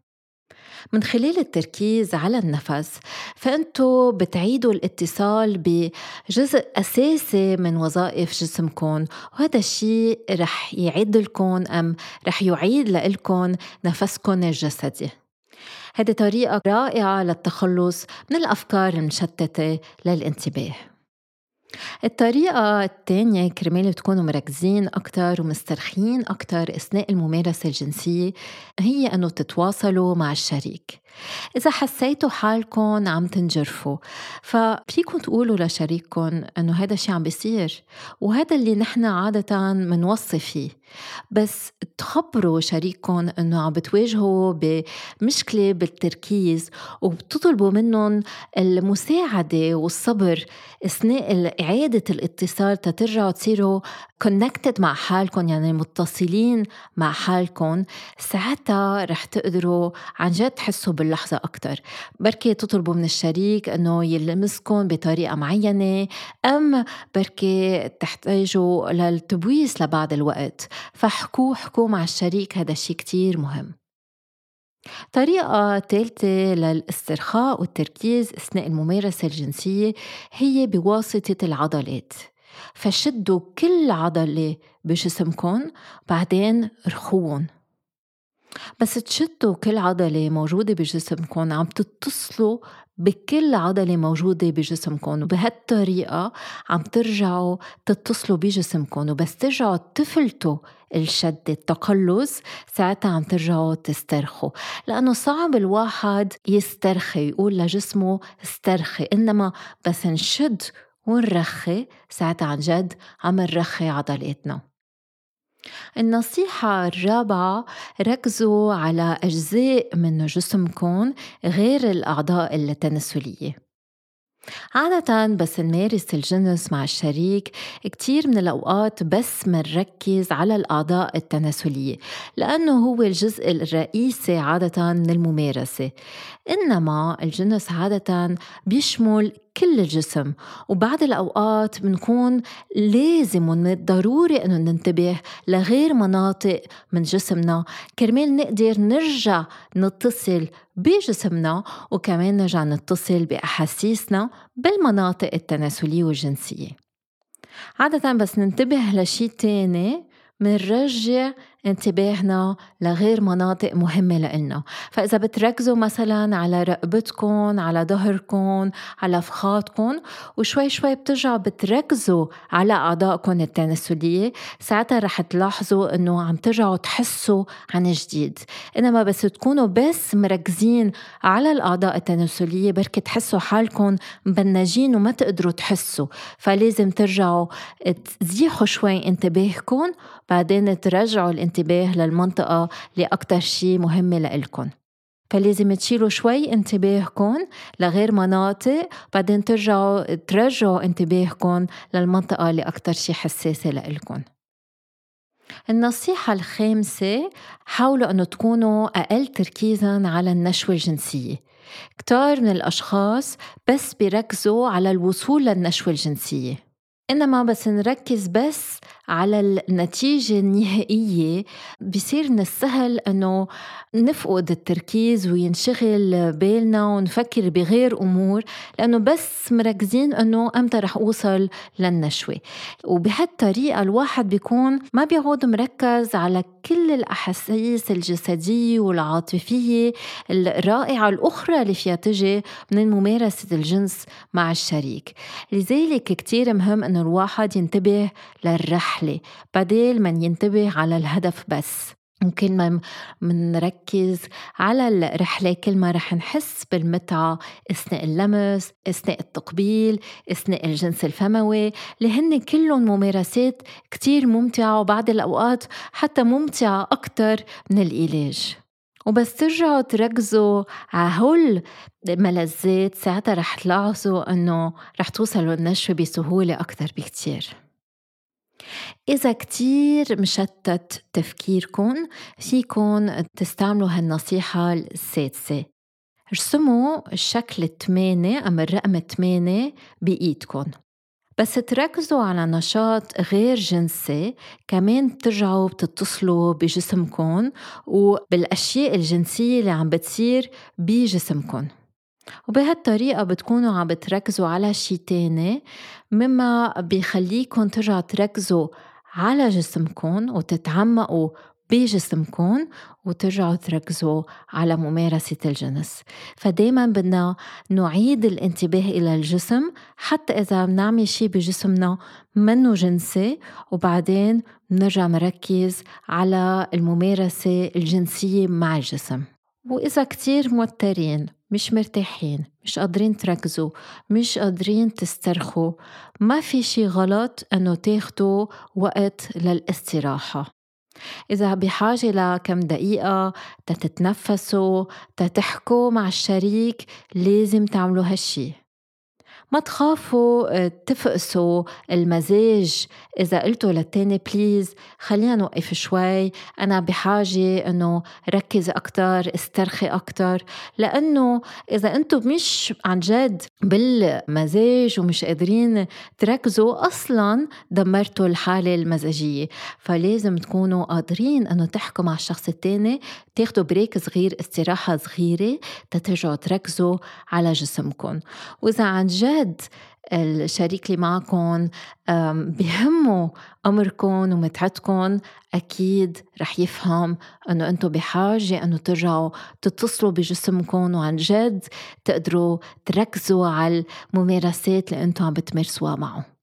من خلال التركيز على النفس فأنتوا بتعيدوا الاتصال بجزء أساسي من وظائف جسمكم وهذا الشيء رح يعيد لكم أم رح يعيد لكم نفسكم الجسدي. هذه طريقة رائعة للتخلص من الأفكار المشتتة للانتباه. الطريقة الثانية كرمال تكونوا مركزين أكتر ومسترخين أكتر أثناء الممارسة الجنسية هي أنه تتواصلوا مع الشريك. إذا حسيتوا حالكم عم تنجرفوا ففيكم تقولوا لشريككم إنه هذا الشيء عم بيصير وهذا اللي نحن عادة منوصي فيه. بس تخبروا شريككم إنه عم بتواجهوا بمشكلة بالتركيز وبتطلبوا منهم المساعدة والصبر أثناء إعادة الاتصال تترجعوا تصيروا connected مع حالكم يعني متصلين مع حالكم. ساعتها رح تقدروا عن جد تحسوا باللحظة أكتر. بركي تطلبوا من الشريك أنه يلمسكم بطريقة معينة أم بركي تحتاجوا للتبويس لبعض الوقت. فحكوا حكوا مع الشريك هذا الشيء كتير مهم. طريقة ثالثة للاسترخاء والتركيز أثناء الممارسة الجنسية هي بواسطة العضلات. فشدوا كل عضلة بجسمكم بعدين رخوهم بس تشدوا كل عضلة موجودة بجسمكم عم تتصلوا بكل عضلة موجودة بجسمكم وبهالطريقة عم ترجعوا تتصلوا بجسمكم وبس ترجعوا تفلتوا الشد التقلص ساعتها عم ترجعوا تسترخوا. لأنه صعب الواحد يسترخي يقول لجسمه استرخي. إنما بس نشد ونرخي ساعتها عن جد عم نرخي عضلاتنا. النصيحة الرابعة ركزوا على أجزاء من جسمكم غير الأعضاء التناسلية. عادة بس نمارس الجنس مع الشريك كتير من الأوقات بس منركز على الأعضاء التناسلية لأنه هو الجزء الرئيسي عادة من الممارسة. إنما الجنس عادة بيشمل كل الجسم. وبعض الأوقات بنكون لازم ضروري أنه ننتبه لغير مناطق من جسمنا. كرمال نقدر نرجع نتصل بجسمنا وكمان نرجع نتصل بأحاسيسنا بالمناطق التناسلية والجنسية. عادة بس ننتبه لشي تاني منرجع انتباهنا لغير مناطق مهمة لإلنا. فإذا بتركزوا مثلا على رقبتكم على ظهركم على فخاتكم وشوي شوي بترجعوا بتركزوا على أعضائكم التناسلية ساعتها رح تلاحظوا إنه عم ترجعوا تحسوا عن جديد. إنما بس تكونوا بس مركزين على الأعضاء التناسلية بركي تحسوا حالكم مبنجين وما تقدروا تحسوا. فلازم ترجعوا تزيحوا شوي انتباهكم بعدين ترجعوا الانتباه للمنطقة اللي أكتر شي مهمة لإلكن. فلازم تشيلوا شوي انتباهكم لغير مناطق بعدين ترجعوا ترجعوا انتباهكم للمنطقة اللي أكتر شي حساسة لإلكن. النصيحة الخامسة حاولوا أنه تكونوا أقل تركيزا على النشوة الجنسية. كتار من الأشخاص بس بيركزوا على الوصول للنشوة الجنسية. إنما بس نركز بس على النتيجة النهائية. بصير من السهل أنه نفقد التركيز وينشغل بالنا ونفكر بغير أمور لأنه بس مركزين أنه أمتى رح أوصل للنشوة. وبهالطريقة الواحد بيكون ما بيعود مركز على كل الأحاسيس الجسدية والعاطفية الرائعة الأخرى اللي فيها تجي من ممارسة الجنس مع الشريك. لذلك كتير مهم أنه الواحد ينتبه للرحلة بدل ما ينتبه على الهدف بس. ممكن ما منركز على الرحلة كل ما رح نحس بالمتعة أثناء اللمس أثناء التقبيل أثناء الجنس الفموي اللي هن كلهم ممارسات كتير ممتعة وبعض الأوقات حتى ممتعة أكتر من العلاج وبس ترجعوا تركزوا على هول الملذات ساعتها رح تلاحظوا إنه رح توصلوا النشوة بسهولة أكتر بكتير. إذا كتير مشتت تفكيركم فيكن تستعملوا هالنصيحة السادسة. ارسموا الشكل الثمانية أم الرقم الثمانية بإيدكم بس تركزوا على نشاط غير جنسي كمان بترجعوا بتتصلوا بجسمكم وبالأشياء الجنسية اللي عم بتصير بجسمكم وبهالطريقة بتكونوا عم بتركزوا على شي تاني مما بيخليكم ترجعوا تركزوا على جسمكم وتتعمقوا بجسمكم وترجعوا تركزوا على ممارسة الجنس. فدايما بدنا نعيد الانتباه إلى الجسم حتى إذا بنعمل شي بجسمنا منه جنسي وبعدين بنرجع نركز على الممارسة الجنسية مع الجسم. وإذا كتير موترين مش مرتاحين مش قادرين تركزوا مش قادرين تسترخوا. ما في شي غلط أنه تاخدوا وقت للاستراحة. إذا بحاجة لكم دقيقة تتنفسوا تتحكوا مع الشريك لازم تعملوا هالشي. ما تخافوا آه، تفقسوا المزاج. إذا قلتوا للتاني please خلينا نوقف شوي. أنا بحاجة أنه ركز أكتر استرخي أكتر. لأنه إذا أنتم مش عن جد بالمزاج ومش قادرين تركزوا أصلا دمرتوا الحالة المزاجية. فلازم تكونوا قادرين أنه تحكوا مع الشخص التاني تاخدوا break صغير استراحة صغيرة تترجعوا تركزوا على جسمكم. وإذا عن جد جد الشريك اللي معكم بهمه أمركم ومتعتكم أكيد رح يفهم أنه أنتم بحاجة أنه ترجعوا تتصلوا بجسمكم وعن جد تقدروا تركزوا على الممارسات اللي أنتم عم بتمارسوها معه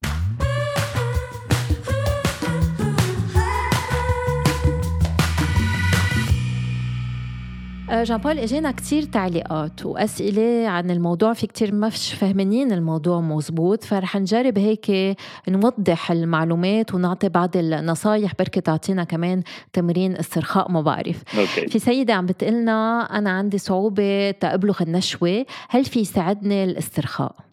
جان بول إجينا كتير تعليقات وأسئلة عن الموضوع في كتير ما فاهمين الموضوع مزبوط فرح نجرب هيك نوضح المعلومات ونعطي بعض النصايح بركي تعطينا كمان تمرين استرخاء ما بعرف okay. في سيدة عم بتقلنا أنا عندي صعوبة تأبلغ النشوة هل في يساعدني الاسترخاء؟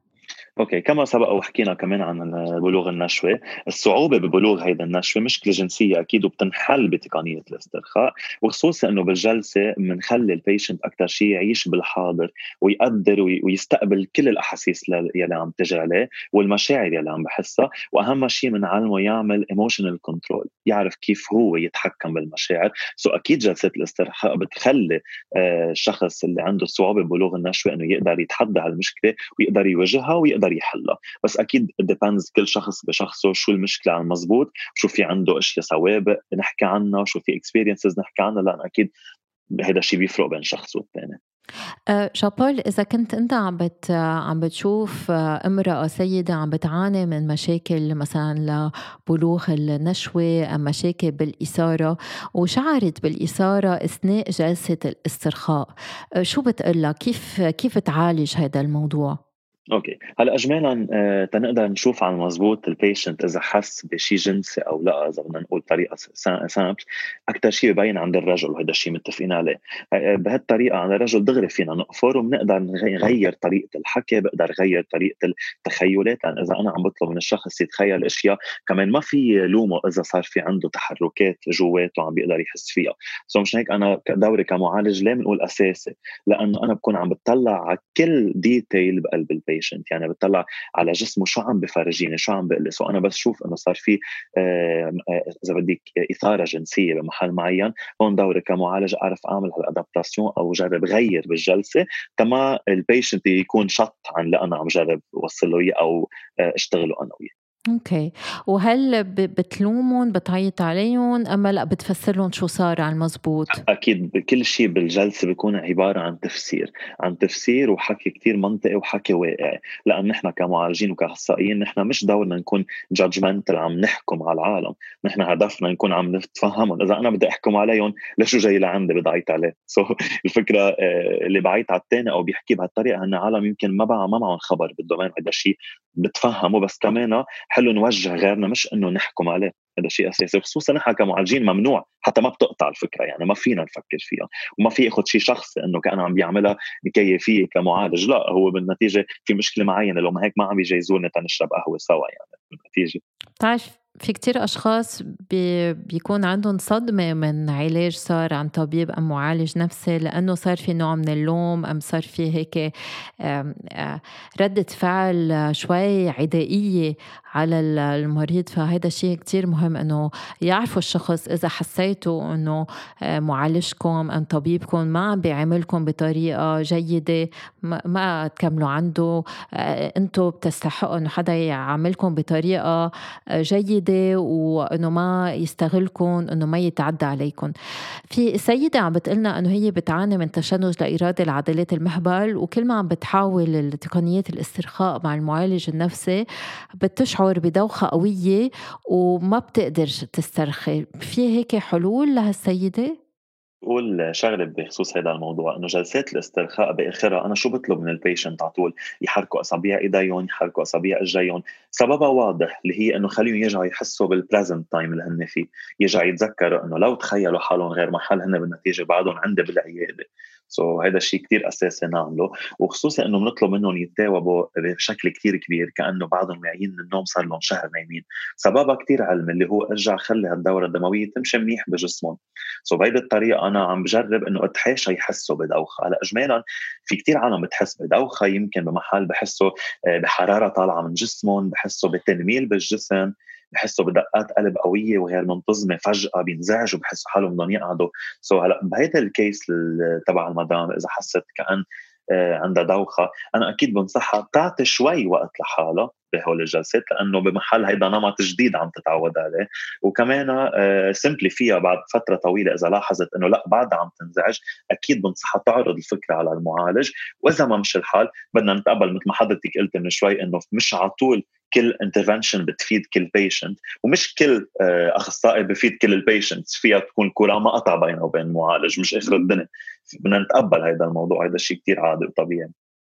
okay كما سبق وحكينا كمان عن بلوغ النشوة، الصعوبة ببلوغ هيدا النشوة مشكله جنسيه أكيد وبتنحل بتقنية الاسترخاء وخصوصا إنه بالجلسة بنخلي ال patient أكثر شيء يعيش بالحاضر ويقدر ويستقبل كل الأحاسيس يلي عم تجي عليه والمشاعر يلي عم بحسها وأهم شيء بنعلمه يعمل emotional control يعرف كيف هو يتحكم بالمشاعر. so أكيد جلسة الاسترخاء بتخلي آه، الشخص اللي عنده صعوبة ببلوغ النشوة إنه يقدر يتحدى هالمشكلة ويقدر يواجهها ويقدر بيقدر يحلها. بس أكيد depends كل شخص بشخصه شو المشكلة على المضبوط شو في عنده أشياء سوابق نحكي عنها شو في experiences نحكي عنها لأن أكيد هذا الشيء بيفرق بين شخص والثاني أه جان بول إذا كنت أنت عم بت عم بتشوف أه، امرأة سيدة عم بتعاني من مشاكل مثلا لبلوغ النشوة أم مشاكل بالإثارة وشعرت بالإثارة أثناء جلسة الاسترخاء أه، شو بتقلها كيف كيف تعالج هذا الموضوع؟ okay. هلأ اجمالا آه تنقدر نشوف على المضبوط ال patient إذا حس بشيء جنسي أو لأ إذا بدنا نقول طريقة simple. أكثر شيء ببين عند الرجل وهذا الشيء متفقين عليه. آه بهالطريقة عند الرجل دغري فينا نقفر وبنقدر نغير طريقة الحكي بقدر غير طريقة التخيلات. لأن إذا أنا عم بطلب من الشخص يتخيل أشياء كمان ما في لومه إذا صار في عنده تحركات جواته عم بيقدر يحس فيها. so مش هيك أنا دوري كمعالج ليه بنقول أساسي؟ لأنه أنا بكون عم بتطلع على كل detail بقلب ال patient ال patient يعني بتطلع على جسمه شو عم بفرجيني شو عم بقلي so أنا بس شوف إنه صار في إذا بدك إثارة جنسية بمحل معين هون دوري كمعالج أعرف أعمل هال adaptation أو جرب غير بالجلسة. تما ال patient يكون شط عن اللي أنا عم جرب اوصل له إياه أو أشتغله أنا وياه. okay. وهل بتلومهم بتعيط عليهم أما لأ بتفسر لهم شو صار على المزبوط؟ أكيد كل شيء بالجلسة بيكون عبارة عن تفسير. عن تفسير وحكي كتير منطقي وحكي واقعي. لأن نحن كمعالجين وكأخصائيين نحن مش دورنا نكون judgmental عم نحكم على العالم. نحن هدفنا نكون عم نتفهمهم. إذا أنا بدي أحكم عليهم ليش جاي لعندي بدي اعيط عليه؟ So, الفكرة آه، اللي بعيط على الثاني أو بيحكي بهالطريقة هن عالم يمكن ما بقى ما معهم خبر بال domaine. هذا الشيء بتفهمه. بس كمان حلو نوجه غيرنا مش إنه نحكم عليه. هذا شيء أساسي خصوصا نحن كمعالجين ممنوع حتى ما بتقطع الفكرة يعني ما فينا نفكر فيها وما في ياخذ شيء شخصي إنه كان عم بيعملها بكيفية كمعالج. لا هو بالنتيجة في مشكلة معينة لو ما هيك ما عم يجيزونا تنشرب قهوة سوا يعني بالنتيجة. بتعرف في كتير أشخاص بي بيكون عندهم صدمة من علاج صار عن طبيب أم معالج نفسي لأنه صار في نوع من اللوم أم صار في هيك ردة فعل شوي عدائية على المريض. فهذا شيء كتير مهم أنه يعرفوا الشخص إذا حسيتوا أنه معالجكم أم طبيبكم ما عم بيعاملكم بطريقة جيدة ما تكملوا عنده أنتوا بتستحقوا أنه حدا يعاملكم بطريقة جيدة. جيدة وإنه ما يستغلكم إنه ما يتعدى عليكم في سيدة عم بتقلنا إنه هي بتعاني من تشنج لاإرادي لعضلات المهبل وكل ما عم بتحاول تقنيات الاسترخاء مع المعالج النفسي بتشعر بدوخة قوية وما بتقدر تسترخي في هيك حلول لهالسيدة؟ بقول شغلة بخصوص هذا الموضوع إنه جلسات الاسترخاء بآخرها أنا شو بطلب من ال patient على طول؟ يحركوا أصابع إيديهم يحركوا أصابع اجريهم سببها واضح اللي هي إنه خليهم يرجعوا يحسوا بال present time اللي هن فيه. يرجعوا يتذكروا إنه لو تخيلوا حالهم غير محل هن بالنتيجة بعدهم عندي بالعيادة. so, هذا الشيء كثير أساسي نعمله وخصوصا إنه بنطلب منهم يتثاوبوا بشكل كثير كبير كأنه بعضهم واعيين من النوم صار لهم شهر نايمين. سببها كثير علمي اللي هو ارجع خلي هالدورة الدموية تمشي منيح بجسمهم. so, بهيدي الطريقة أنا عم بجرب إنه اتحاشى يحسوا بدوخة. هلا اجمالا في كثير عالم بتحس بدوخة يمكن بمحل بحسوا آه، بحرارة طالعة من جسمهم بحسوا بتنميل بالجسم. بحسوا بدقات قلب قوية وغير منتظمة فجأة بينزعجوا بحسوا حالهم بدهم يقعدوا. سو هلأ بهيدا الكيس تبع المدام إذا حست كأن آه، عندها دوخة أنا أكيد بنصحها تعطي شوي وقت لحالها بهول الجلسات لأنه بمحل هيدا نمط جديد عم تتعود عليه. وكمان سمبلي آه، فيها بعد فترة طويلة إذا لاحظت إنه لأ بعدها عم تنزعج. أكيد بنصحها تعرض الفكرة على المعالج. وإذا ما مش الحال بدنا نتقبل مثل ما حضرتك قلت من شوي إنه مش على طول كل intervention بتفيد كل patient ومش كل آه، أخصائي بفيد كل ال patients فيها تكون courant ما قطع بينه وبين المعالج مش آخر الدنيا. بدنا نتقبل هذا الموضوع هذا الشيء كثير عادي وطبيعي.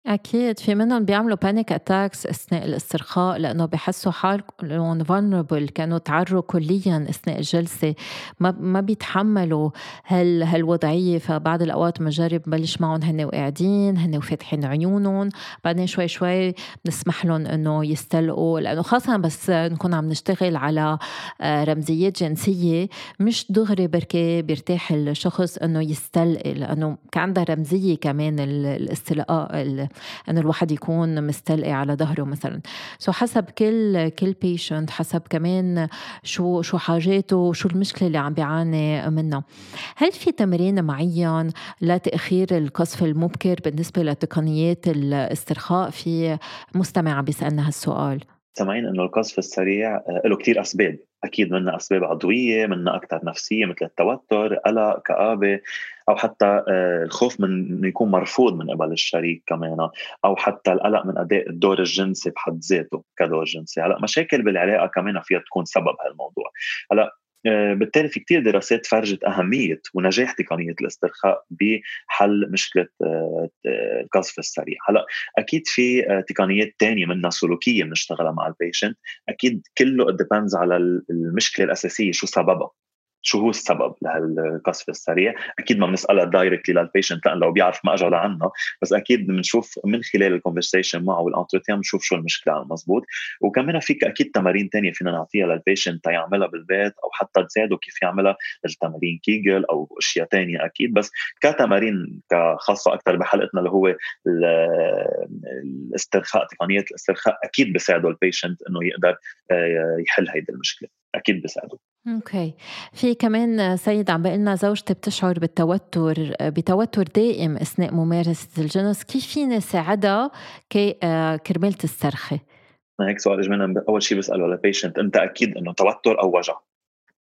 أكيد. في منهم بيعملوا panic attacks أثناء الاسترخاء لأنه بحسوا حالهم vulnerable كانوا تعروا كليا أثناء الجلسة ما ما بيتحملوا هال هالوضعية. فبعض الأوقات بنجرب نبلش معهم هن وقاعدين هن وفاتحين عيونهم. بعدين شوي شوي بنسمح لهم إنه يستلقوا. لأنه خاصة بس نكون عم نشتغل على آه، رمزيات جنسية مش دغري بركي بيرتاح الشخص إنه يستلقي. لأنه عندها رمزية كمان الاستلقاء إنه الواحد يكون مستلقي على ظهره مثلا. so حسب كل كل patient حسب كمان شو شو حاجاته شو المشكلة اللي عم بيعاني منها. هل في تمرين معين لتأخير القصف المبكر بالنسبة لتقنيات الاسترخاء في مستمع بيسألنا هالسؤال؟ سامعين إنه القذف السريع آه، له كثير أسباب. أكيد منها أسباب عضوية منها أكثر نفسية مثل التوتر قلق كآبة. أو حتى آه، الخوف من إنه يكون مرفوض من قبل الشريك كمان أو حتى القلق من أداء الدور الجنسي بحد ذاته كدور جنسي. هلأ مشاكل بالعلاقة كمان فيها تكون سبب هالموضوع. هلأ آه، بالتالي في كتير دراسات فرجت أهمية ونجاح تقنية الاسترخاء بحل مشكلة آه، القذف السريع. هلأ أكيد في تقنيات تانية منها سلوكية بنشتغلها مع ال patient أكيد كله depends على المشكلة الأساسية شو سببها. شو هو السبب لهالقذف السريع؟ أكيد ما بنسألها directly لل patient لأنه لو بيعرف ما اجى لعنا بس أكيد بنشوف من خلال ال conversation معه وال entretien بنشوف شو المشكلة مزبوط وكمان فيك أكيد تمارين تانية فينا نعطيها لل patient تيعملها بالبيت أو حتى تساعده كيف يعملها التمارين كيجل أو أشياء تانية أكيد. بس كتمارين خاصه أكثر بحلقتنا اللي هو الاسترخاء تقنية الاسترخاء أكيد بيساعده ال patient إنه يقدر آه، يحل هيدي المشكلة. أكيد بيساعده okay. في كمان سيد عم بيقلنا زوجتي بتشعر بالتوتر بتوتر دائم أثناء ممارسة الجنس. كيف فيني ساعدها كي آه، كرمال تسترخي؟ هيك سؤال اجمالا. أول شيء بسأله لل patient أنت أكيد إنه توتر أو وجع.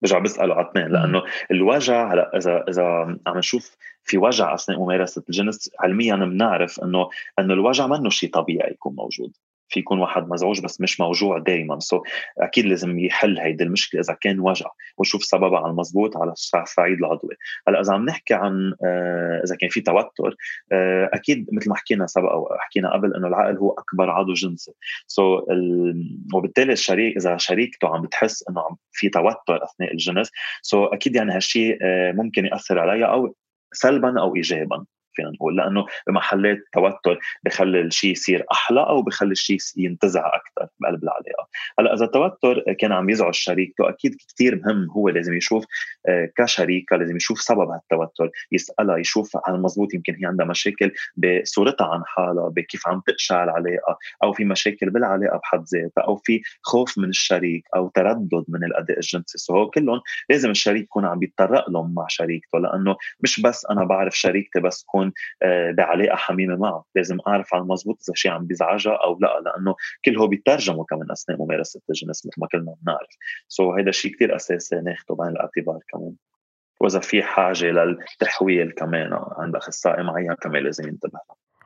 برجع بسأله على اثنين لأنه الوجع هلا إذا إذا عم نشوف في وجع أثناء ممارسة الجنس علميا بنعرف إنه إنه الوجع منه شيء طبيعي يكون موجود. في يكون واحد مزعوج بس مش موجوع دائما so, أكيد لازم يحل هيدي المشكلة إذا كان وجع ويشوف سببها على المضبوط على الصعيد العضوي. هلأ إذا عم نحكي عن آه إذا كان في توتر آه أكيد مثل ما حكينا سبق أو حكينا قبل إنه العقل هو أكبر عضو جنسي. so, وبالتالي الشريك إذا شريكته عم بتحس إنه في توتر أثناء الجنس so, أكيد يعني هالشيء آه ممكن يأثر عليها أو سلبا أو ايجابا. فينا نقول لأنه بمحلات توتر بخلي الشيء يصير أحلى أو بخلي الشيء ينتزع أكثر بقلب العلاقة. هلأ إذا التوتر كان عم يزعج شريكته أكيد كثير مهم هو لازم يشوف آه، كشريكة لازم يشوف سبب هالتوتر يسألها يشوف على المضبوط يمكن هي عندها مشاكل بصورتها عن حالها بكيف عم تقشع العلاقة أو في مشاكل بالعلاقة بحد ذاتها أو في خوف من الشريك أو تردد من الأداء الجنسي. سو كلهم لازم الشريك يكون عم يتطرق لهم مع شريكته لأنه مش بس أنا بعرف شريكتي بس كون اكون آه، بعلاقة حميمة معه. لازم أعرف على المضبوط إذا شيء عم بيزعجها أو لا لأنه كل هو بيترجمه كمان أثناء ممارسة الجنس مثل ما كلنا بنعرف. so هذا الشيء كثير أساسي ناخده بعين الاعتبار كمان. وإذا في حاجة للتحويل كمان عند أخصائي معين كمان لازم ينتبه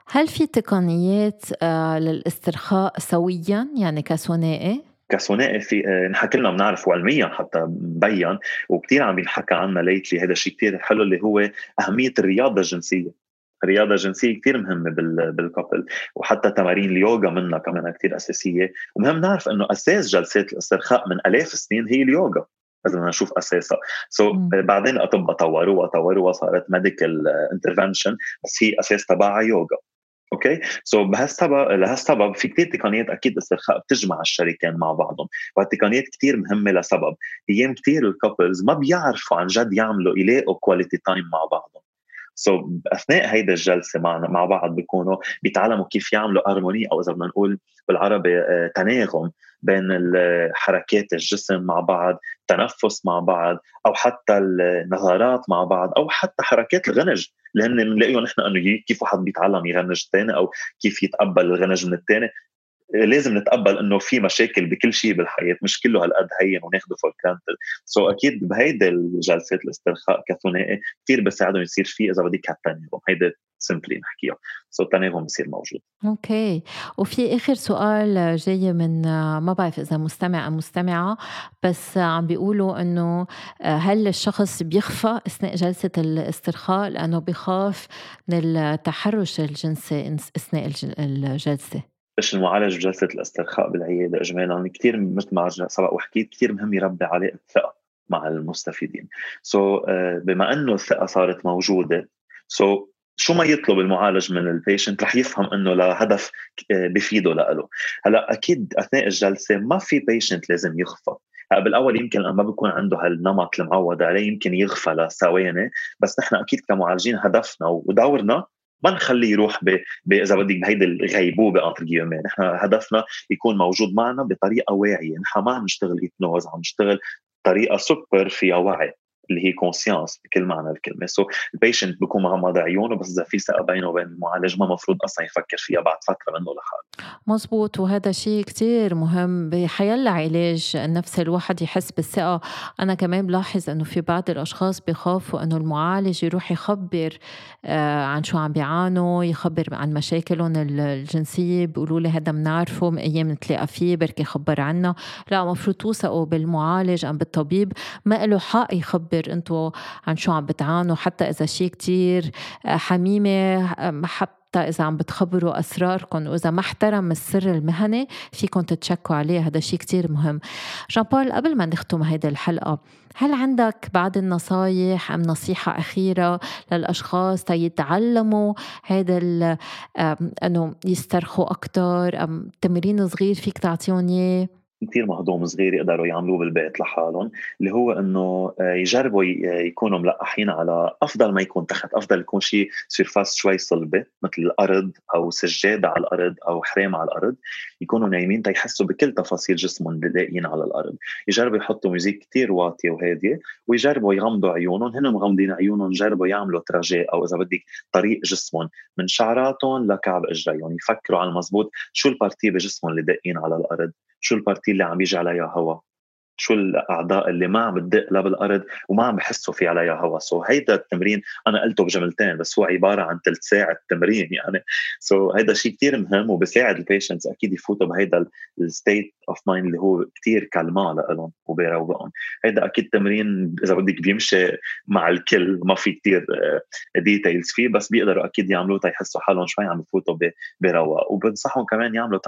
هل في تقنيات آه، للاسترخاء سويا؟ يعني كثنائي؟ كثنائي في آه، نحن كلنا بنعرف وعلميا حتى مبين وكثير عم بينحكى عنها lately هذا الشيء كثير حلو اللي هو أهمية الرياضة الجنسية. الرياضه الجنسيه كثير مهمة بال couple وحتى تمارين اليوغا منها كمان كثير أساسية. ومهم نعرف إنه أساس جلسات الاسترخاء من آلاف السنين هي اليوغا اذا بدنا نشوف أساسها. so, بعدين الاطباء طوروها طوروها صارت medical intervention بس هي أساس تبعها يوغا. okay so بهالسبب لهالسبب في كثير تقنيات أكيد استرخاء بتجمع الشريكين مع بعضهم وهالتقنيات كثير مهمة لسبب. أيام كثير ال couples ما بيعرفوا عن جد يعملوا يلاقوا quality time مع بعضهم. so, أثناء هيدا الجلسة معنا مع بعض بيكونوا بيتعلموا كيف يعملوا هارموني أو إذا بدنا نقول بالعربي آه، تناغم بين حركات الجسم مع بعض تنفس مع بعض أو حتى النظرات مع بعض أو حتى حركات الغنج اللي هن بنلاقيهم نحن إنه كيف واحد بيتعلم يغنج الثاني أو كيف يتقبل الغنج من الثاني لازم نتقبل إنه في مشاكل بكل شيء بالحياة مش كله هالقد هين وناخده for granted so أكيد بهيدي الجلسات الاسترخاء كثنائي كثير بيساعدهم يصير في إذا بدك هالتناغم هيدي simply نحكيها so التناغم بصير موجود. okay وفي آخر سؤال جاي من ما بعرف إذا مستمع ام مستمعة بس عم بيقولوا إنه هل الشخص بيغفى أثناء جلسة الاسترخاء؟ لأنه بخاف من التحرش الجنسي أثناء الجلسة. باش المعالج جلسه الاسترخاء بالعيادة اجمالا كثير مثل ما سبق وحكيت كثير مهم يربي علاقه ثقه مع المستفيدين. so, uh, بما إنه الثقة صارت موجودة so, شو ما يطلب المعالج من ال patient رح يفهم إنه لهدف آه، بفيده له هلأ أكيد أثناء الجلسة ما في patient لازم يخفى. بالأول يمكن ما بيكون عنده هالنمط المعود عليه يمكن يغفى لثواني بس نحن أكيد كمعالجين هدفنا ودورنا ما نخليه يروح. إذا بدك بهيدي الغيبوبة انتر نحن هدفنا يكون موجود معنا بطريقة واعية نحن ما عم نشتغل hypnose عم نشتغل طريقة سوبر فيها وعي اللي هي conscience بكل معنى الكلمة. so ال patient بيكون مغمض عيونه بس إذا في ثقه بينه وبين المعالج ما مفروض أصلا يفكر فيها بعد فترة منه لحاله. مزبوط وهذا شيء كتير مهم بحيلا علاج النفسي الواحد يحس بالثقه أنا كمان بلاحظ إنه في بعض الأشخاص بخافوا إنه المعالج يروح يخبر آه، عن شو عم بيعانوا يخبر عن مشاكلهم الجنسية بيقولوا لي هذا بنعرفه من أيام نتلاقى فيه بركي خبر عنا لا المفروض توثقوا بالمعالج أم بالطبيب. ما له حق يخبر يخبر أنتم عن شو عم بتعانوا حتى إذا شيء كتير آه، حميمة حتى إذا عم بتخبروا أسراركم وإذا ما احترم السر المهني فيكم تتشكوا عليه هذا شيء كتير مهم. جان بول قبل ما نختم هيدي الحلقة هل عندك بعض النصايح أم نصيحة أخيرة للأشخاص تيتعلموا هذا أنه يسترخوا أكتر أم تمرين صغير فيك تعطيهم إياه؟ كثير مهضوم صغير يقدروا يعملوه بالبيت لحالهم اللي هو إنه آه، يجربوا يكونوا ملقحين على أفضل ما يكون تحت أفضل يكون شيء سيرفاس شوي صلبة مثل الأرض أو سجاده على الأرض أو حرام على الأرض يكونوا نايمين تيحسوا بكل تفاصيل جسمهم لاقيين على الأرض. يجربوا يحطوا موزيك كثير واطية وهادية ويجربوا يغمضوا عيونهم هن مغمضين عيونهم يجربوا يعملوا تراجيه أو إذا بدك طريق جسمهم من شعراتهم لكعب اجريهم يفكروا على المضبوط شو ال partie بجسمهم اللي داقين على الأرض. شو ال partie اللي عم يجي عليها هواء شو الأعضاء اللي ما عم تدق لا بالأرض وما عم بحسوا في عليها هواء so هيدا التمرين أنا قلته بجملتين بس هو عبارة عن ثلث ساعة تمرين يعني. so هيدا شيء كثير مهم وبساعد ال patients أكيد يفوتوا بهيدا ال state of mind اللي هو كثير calm إلهم وبيروقهم هيدا أكيد تمرين إذا بدك بيمشي مع الكل ما في كثير details فيه بس بيقدروا أكيد يعملوه تيحسوا حالهم شوي عم يفوتوا بروق. وبنصحهم كمان يعملوا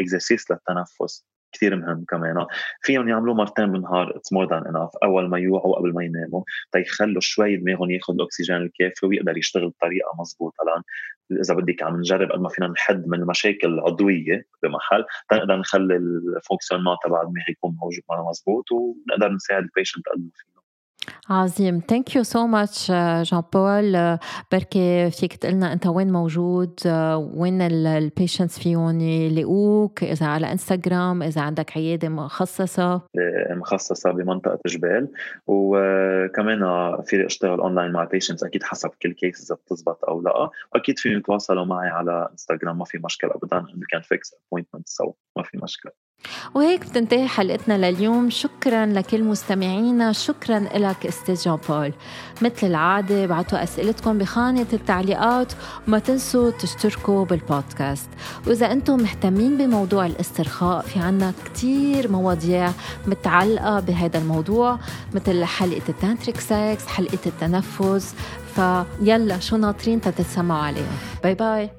exercices للتنفس. كثير مهم كمان. فيهم يعملوه مرتين بالنهار it's more than enough أول ما يوعوا قبل ما يناموا. تيخلوا شوي دماغهم ياخذ الأكسجين الكافي ويقدر يشتغل بطريقة مضبوطه لأن إذا بدك عم نجرب قد ما فينا نحد من المشاكل العضوية بمحل تنقدر نخلي ال fonctionnement تبع الدماغ يكون موجود مضبوط ونقدر نساعد ال patient قد ما فينا. عظيم. thank you so much جان بول بركي فيك تقلنا أنت وين موجود uh, وين ال patients فيهم يلاقوك إذا على انستغرام إذا عندك عيادة مخصصة. مخصصة بمنطقة جبيل. وكمان في اشتغل اونلاين مع patients أكيد حسب كل case إذا بتزبط أو لأ. واكيد فيهم يتواصلوا معي على انستغرام ما في مشكلة ابدا. can fix appointment سوا ما في مشكلة. وهيك بتنتهي حلقتنا لليوم. شكرا لكل مستمعينا. شكرا لك أستاذ جان بول مثل العادة بعتوا أسئلتكم بخانة التعليقات. وما تنسوا تشتركوا بالبودكاست. وإذا أنتم مهتمين بموضوع الاسترخاء في عنا كتير مواضيع متعلقة بهذا الموضوع مثل حلقة ال tantric sex حلقة التنفس. فيلا شو ناطرين تتسمعوا عليهم. bye bye.